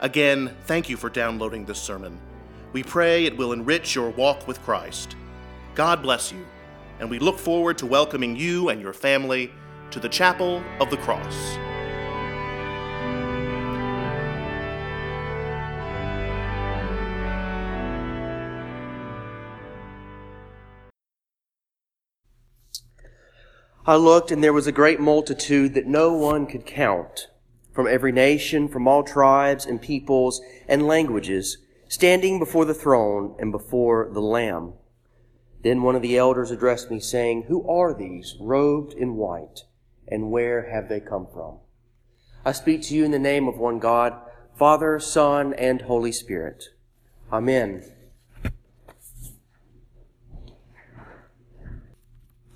Again, thank you for downloading this sermon. We pray it will enrich your walk with Christ. God bless you, and we look forward to welcoming you and your family to the Chapel of the Cross. I looked, and there was a great multitude that no one could count, from every nation, from all tribes and peoples and languages, standing before the throne and before the Lamb. Then one of the elders addressed me, saying, Who are these, robed in white, and where have they come from? I speak to you in the name of one God, Father, Son, and Holy Spirit. Amen.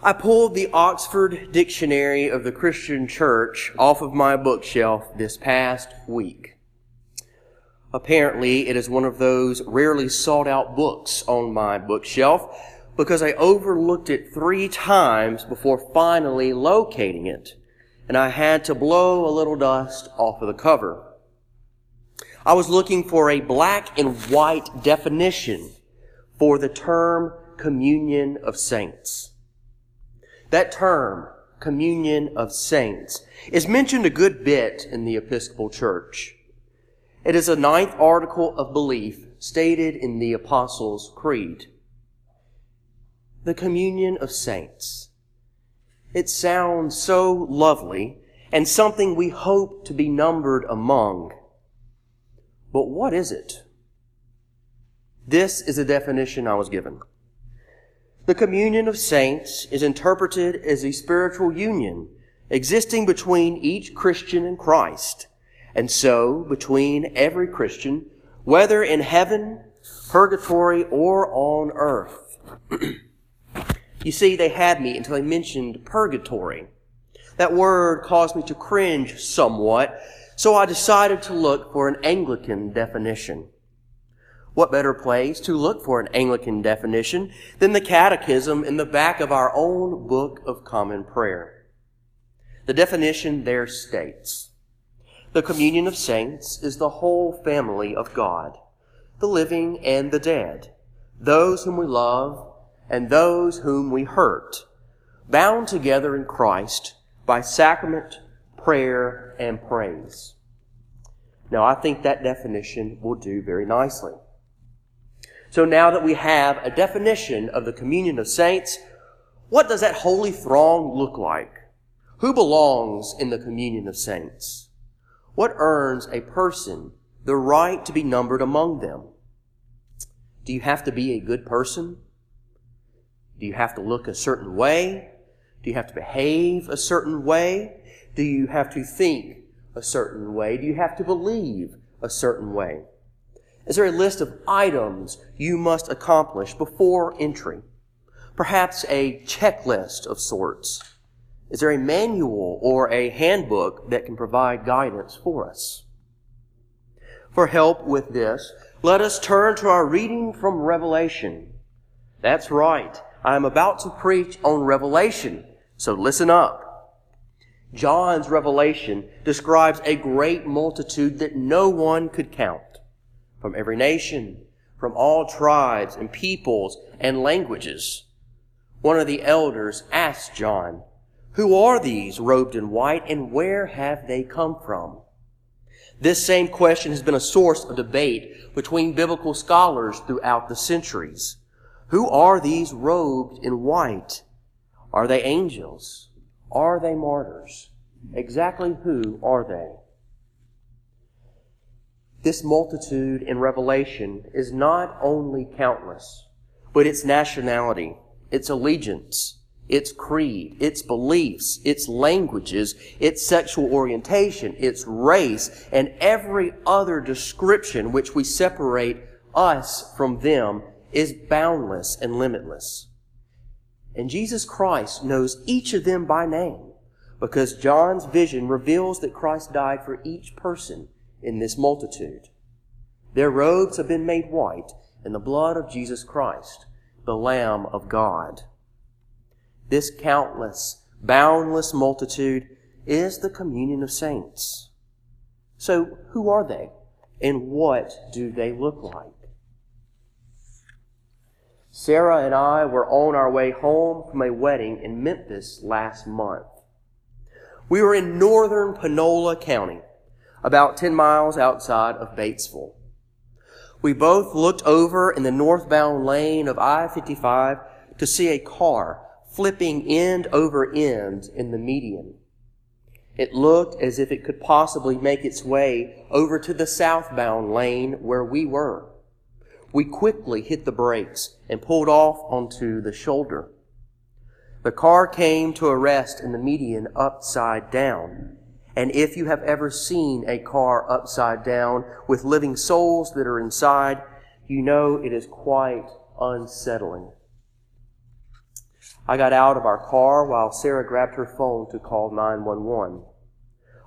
I pulled the Oxford Dictionary of the Christian Church off of my bookshelf this past week. Apparently, it is one of those rarely sought out books on my bookshelf because I overlooked it three times before finally locating it, and I had to blow a little dust off of the cover. I was looking for a black and white definition for the term communion of saints. That term, communion of saints, is mentioned a good bit in the Episcopal Church. It is a ninth article of belief stated in the Apostles' Creed. The communion of saints. It sounds so lovely and something we hope to be numbered among. But what is it? This is a definition I was given. The communion of saints is interpreted as a spiritual union existing between each Christian and Christ, and so between every Christian, whether in heaven, purgatory, or on earth. you see, they had me until they mentioned purgatory. That word caused me to cringe somewhat, so I decided to look for an Anglican definition. What better place to look for an Anglican definition than the Catechism in the back of our own Book of Common Prayer? The definition there states, the communion of saints is the whole family of God, the living and the dead, those whom we love and those whom we hurt, bound together in Christ by sacrament, prayer, and praise. Now, I think that definition will do very nicely. So now that we have a definition of the communion of saints, what does that holy throng look like? Who belongs in the communion of saints? What earns a person the right to be numbered among them? Do you have to be a good person? Do you have to look a certain way? Do you have to behave a certain way? Do you have to think a certain way? Do you have to believe a certain way? Is there a list of items you must accomplish before entry? Perhaps a checklist of sorts. Is there a manual or a handbook that can provide guidance for us? For help with this, let us turn to our reading from Revelation. That's right. I am about to preach on Revelation, so listen up. John's Revelation describes a great multitude that no one could count from every nation, from all tribes and peoples and languages. One of the elders asked John, Who are these robed in white and where have they come from? This same question has been a source of debate between biblical scholars throughout the centuries. Who are these robed in white? Are they angels? Are they martyrs? Exactly who are they? This multitude in Revelation is not only countless, but its nationality, its allegiance, its creed, its beliefs, its languages, its sexual orientation, its race, and every other description which we separate us from them is boundless and limitless. And Jesus Christ knows each of them by name because John's vision reveals that Christ died for each person in this multitude. Their robes have been made white in the blood of Jesus Christ, the Lamb of God. This countless, boundless multitude is the communion of saints. So, who are they? And what do they look like? Sarah and I were on our way home from a wedding in Memphis last month. We were in northern Panola County, about 10 miles outside of Batesville. We both looked over in the northbound lane of I-55 to see a car flipping end over end in the median. It looked as if it could possibly make its way over to the southbound lane where we were. We quickly hit the brakes and pulled off onto the shoulder. The car came to a rest in the median upside down. And if you have ever seen a car upside down with living souls that are inside, you know it is quite unsettling. I got out of our car while Sarah grabbed her phone to call 911.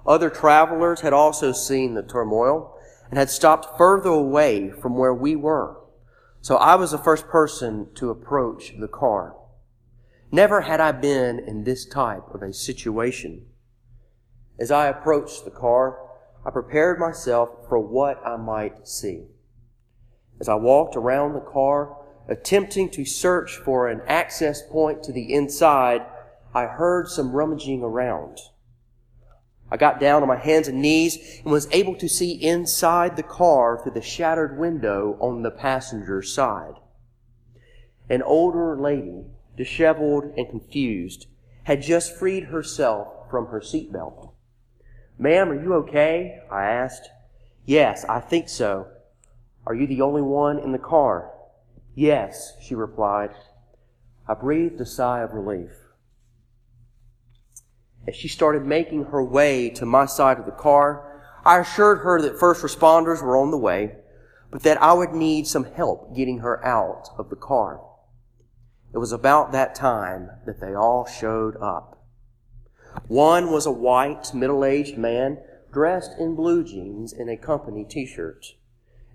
Other travelers had also seen the turmoil and had stopped further away from where we were. So I was the first person to approach the car. Never had I been in this type of a situation. As I approached the car, I prepared myself for what I might see. As I walked around the car, attempting to search for an access point to the inside, I heard some rummaging around. I got down on my hands and knees and was able to see inside the car through the shattered window on the passenger side. An older lady, disheveled and confused, had just freed herself from her seatbelt. Ma'am, are you okay? I asked. Yes, I think so. Are you the only one in the car? Yes, she replied. I breathed a sigh of relief. As she started making her way to my side of the car, I assured her that first responders were on the way, but that I would need some help getting her out of the car. It was about that time that they all showed up. One was a white, middle-aged man dressed in blue jeans and a company t-shirt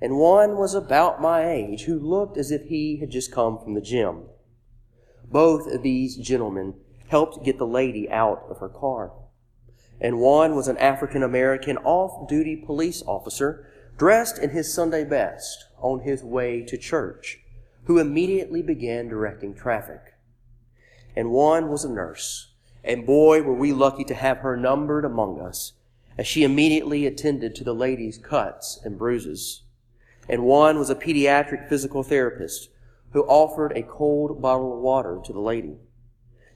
and one was about my age who looked as if he had just come from the gym. Both of these gentlemen helped get the lady out of her car. And one was an African American off duty police officer dressed in his Sunday best on his way to church, who immediately began directing traffic. And one was a nurse, and boy, were we lucky to have her numbered among us, as she immediately attended to the lady's cuts and bruises and one was a pediatric physical therapist who offered a cold bottle of water to the lady.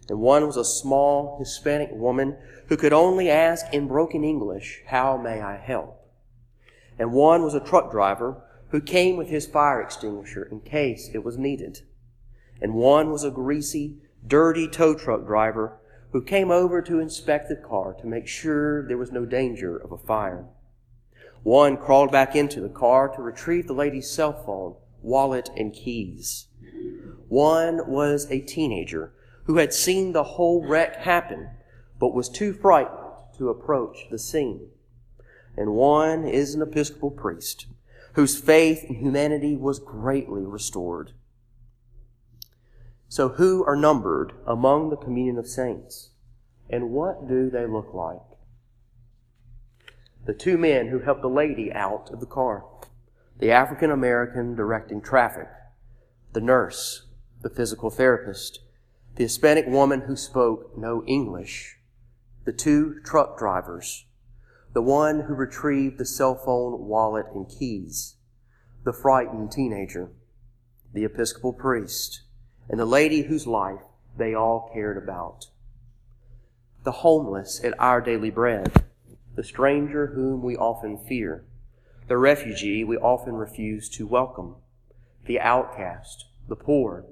And one was a small Hispanic woman who could only ask in broken English, How may I help? And one was a truck driver who came with his fire extinguisher in case it was needed. And one was a greasy, dirty tow truck driver who came over to inspect the car to make sure there was no danger of a fire. One crawled back into the car to retrieve the lady's cell phone, wallet, and keys. One was a teenager who had seen the whole wreck happen, but was too frightened to approach the scene. And one is an Episcopal priest whose faith in humanity was greatly restored. So, who are numbered among the communion of saints? And what do they look like? the two men who helped the lady out of the car, the African American directing traffic, the nurse, the physical therapist, the Hispanic woman who spoke no English, the two truck drivers, the one who retrieved the cell phone, wallet, and keys, the frightened teenager, the Episcopal priest, and the lady whose life they all cared about. The homeless at our daily bread the stranger whom we often fear, the refugee we often refuse to welcome, the outcast, the poor,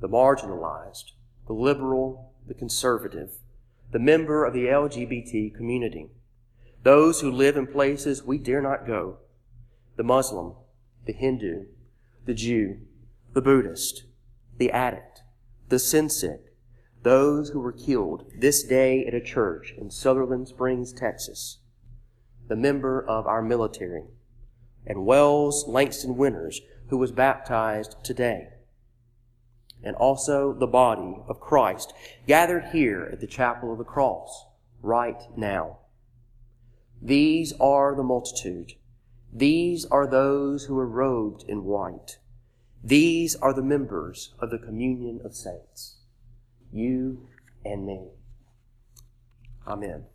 the marginalized, the liberal, the conservative, the member of the LGBT community, those who live in places we dare not go, the Muslim, the Hindu, the Jew, the Buddhist, the addict, the sin sick, those who were killed this day at a church in Sutherland Springs, Texas, the member of our military, and Wells Langston Winters, who was baptized today, and also the body of Christ gathered here at the chapel of the cross right now. These are the multitude. These are those who are robed in white. These are the members of the communion of saints. You and me. Amen.